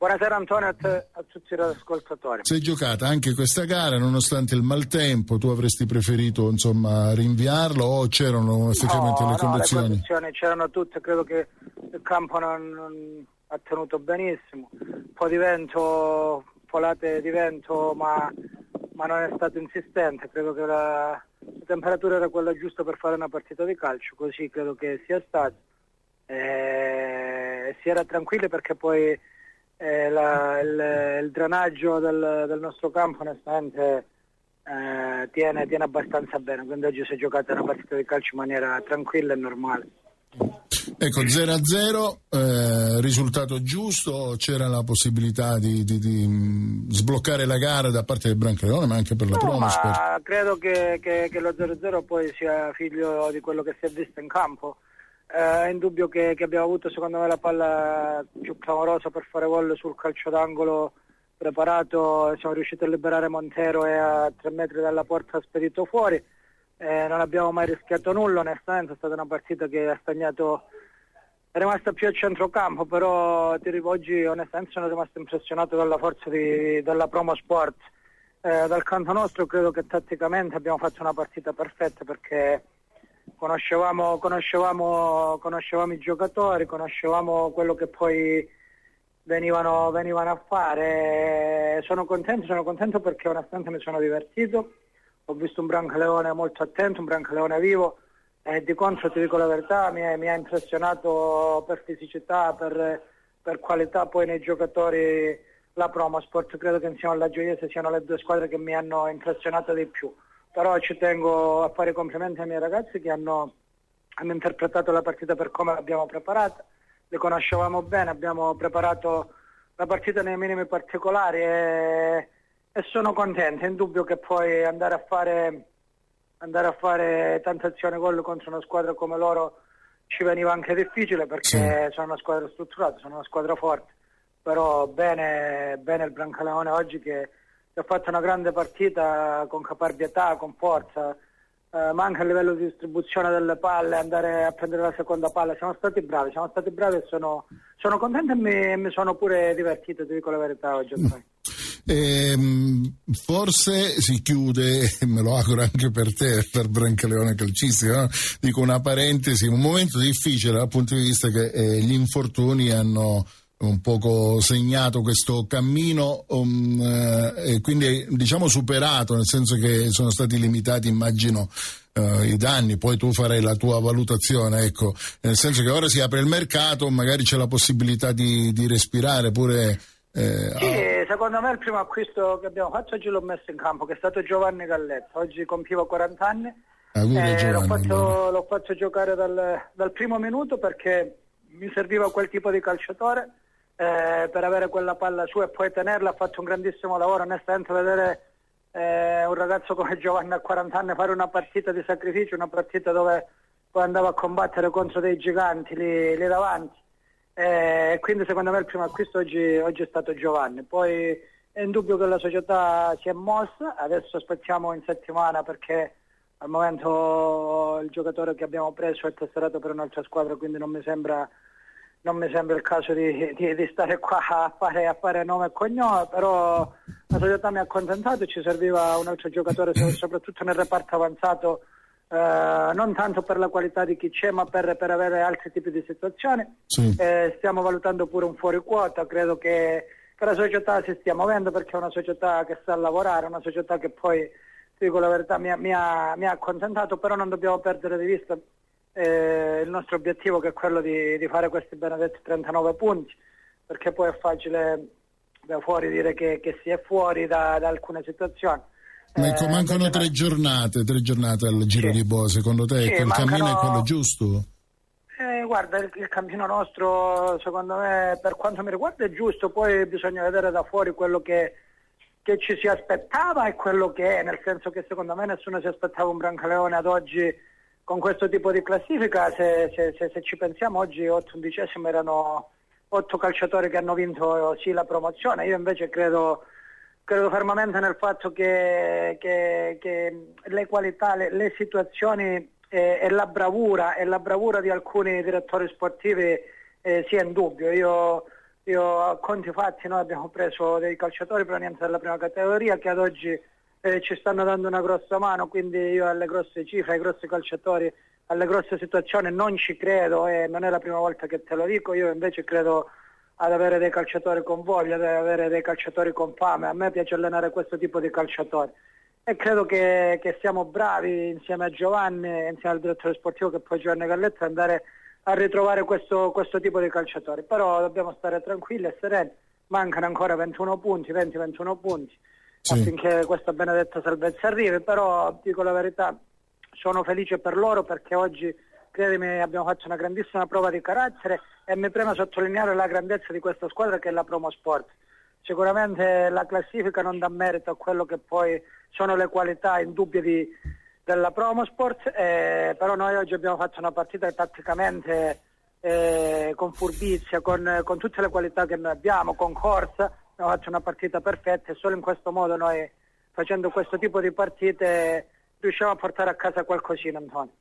Buonasera Antonio a, te, a tutti gli ascoltatori. È giocata anche questa gara nonostante il maltempo, tu avresti preferito insomma rinviarlo o c'erano effettivamente no, le condizioni? No, le condizioni c'erano tutte, credo che il campo non, non ha tenuto benissimo, un po' di vento, polate di vento ma, ma, non è stato insistente, credo che la, la temperatura era quella giusta per fare una partita di calcio, così credo che sia stato. E, si era tranquilli perché poi eh, la, il, il, drenaggio del, del, nostro campo onestamente eh, tiene, tiene, abbastanza bene, quindi oggi si è giocata una partita di calcio in maniera tranquilla e normale. Ecco, 0-0, eh, risultato giusto, c'era la possibilità di, di, di, mm, sbloccare la gara da parte del Brancaleone, ma anche per la no, Promosport? Credo che, che, che lo 0-0 poi sia figlio di quello che si è visto in campo. Eh, è indubbio che, che, abbiamo avuto secondo me la palla più clamorosa per fare gol sul calcio d'angolo preparato, siamo riusciti a liberare Montero e a tre metri dalla porta spedito fuori, eh, non abbiamo mai rischiato nulla, onestamente. È stata una partita che ha stagnato, è rimasta più a centrocampo, però oggi onestamente sono rimasto impressionato dalla forza di, della Promo Sport. Eh, dal canto nostro credo che tatticamente abbiamo fatto una partita perfetta perché conoscevamo, conoscevamo, conoscevamo i giocatori, conoscevamo quello che poi venivano, venivano, a fare. Sono contento, sono contento perché onestamente mi sono divertito, ho visto un Brancaleone molto attento, un Brancaleone vivo. E di contro ti dico la verità, mi, è, mi ha impressionato per fisicità, per, per, qualità. Poi nei giocatori la Promosport, credo che insieme alla Gioiese siano le due squadre che mi hanno impressionato di più però ci tengo a fare complimenti ai miei ragazzi che hanno, hanno interpretato la partita per come l'abbiamo preparata, le conoscevamo bene, abbiamo preparato la partita nei minimi particolari e, e sono contento, è indubbio che poi andare a fare, andare a fare tante azioni gol contro una squadra come loro ci veniva anche difficile perché sì. sono una squadra strutturata, sono una squadra forte, però bene, bene il Brancaleone oggi che ha fatto una grande partita con caparbietà, con forza, eh, ma anche a livello di distribuzione delle palle, andare a prendere la seconda palla. Siamo stati bravi, siamo stati bravi e sono, sono contento e mi, mi, sono pure divertito, ti dico la verità oggi. Ehm, forse si chiude, me lo auguro anche per te, per Brancaleone Calcistico, no? dico una parentesi, un momento difficile dal punto di vista che eh, gli infortuni hanno un poco segnato questo cammino um, eh, e quindi diciamo superato, nel senso che sono stati limitati, immagino, uh, i danni, poi tu farai la tua valutazione, ecco, nel senso che ora si apre il mercato, magari c'è la possibilità di, di respirare pure. Eh, sì, oh. secondo me il primo acquisto che abbiamo fatto oggi l'ho messo in campo, che è stato Giovanni Galletto, oggi compiva 40 anni, eh, l'ho, fatto, l'ho, fatto, giocare dal, dal primo minuto perché mi serviva quel tipo di calciatore eh, per avere quella palla sua e poi tenerla, ha fatto un grandissimo lavoro, onestamente vedere eh, un ragazzo come Giovanni a 40 anni fare una partita di sacrificio, una partita dove poi andava a combattere contro dei giganti lì, lì davanti. Eh, quindi secondo me il primo acquisto oggi, oggi è stato Giovanni. Poi è indubbio che la società si è mossa, adesso aspettiamo in settimana perché al momento il giocatore che abbiamo preso è tesserato per un'altra squadra, quindi non mi sembra non mi sembra il caso di, di, di stare qua a fare, a fare, nome e cognome, però la società mi ha accontentato, ci serviva un altro giocatore soprattutto nel reparto avanzato eh, non tanto per la qualità di chi c'è, ma per, per avere altri tipi di situazioni. Sì. Eh, stiamo valutando pure un fuori quota, credo che, che la società si stia muovendo perché è una società che sa lavorare, una società che poi, dico la verità, mi ha, mi ha- mi ha accontentato, però non dobbiamo perdere di vista eh, il nostro obiettivo che è quello di, di fare questi benedetti 39 punti, perché poi è facile da fuori dire che, che si è fuori da, da alcune situazioni. Ma ecco, Eh, mancano tre giornate, tre giornate al Giro Sì. di Boa, secondo te Sì, quel cammino è mancano- quello giusto? Eh, guarda, il, il cammino nostro, secondo me, per quanto mi riguarda è giusto, poi bisogna vedere da fuori quello che, che ci si aspettava e quello che è, nel senso che secondo me nessuno si aspettava un Brancaleone ad oggi con questo tipo di classifica, se, se- se- se ci pensiamo oggi 8 undicesimi erano otto calciatori che hanno vinto sì la promozione, io invece credo, credo fermamente nel fatto che, che- che le qualità, le, le situazioni e, e la bravura e la bravura di alcuni direttori sportivi eh, sia in dubbio. Io, io a conti fatti noi abbiamo preso dei calciatori provenienti dalla prima categoria che ad oggi eh, ci stanno dando una grossa mano, quindi io alle grosse cifre, ai grossi calciatori, alle grosse situazioni non ci credo e non è la prima volta che te lo dico, io invece credo ad avere dei calciatori con voglia, ad avere dei calciatori con fame, a me piace allenare questo tipo di calciatori. E credo che, che siamo bravi insieme a Giovanni, insieme al direttore sportivo che poi Giovanni Galletta, andare a ritrovare questo, questo tipo di calciatori, però dobbiamo stare tranquilli e sereni, mancano ancora 21 punti, 20-21 punti Sì. affinché questa benedetta salvezza arrivi, però dico la verità, sono felice per loro perché oggi, credimi, abbiamo fatto una grandissima prova di carattere e mi preme sottolineare la grandezza di questa squadra che è la Promo Sport. Sicuramente la classifica non dà merito a quello che poi sono le qualità indubbie di- della Promo Sport, eh, però noi oggi abbiamo fatto una partita tatticamente eh, con furbizia, con, con tutte le qualità che noi abbiamo, con corsa, fatto una partita perfetta e solo in questo modo noi facendo questo tipo di partite riusciamo a portare a casa qualcosina Antonio.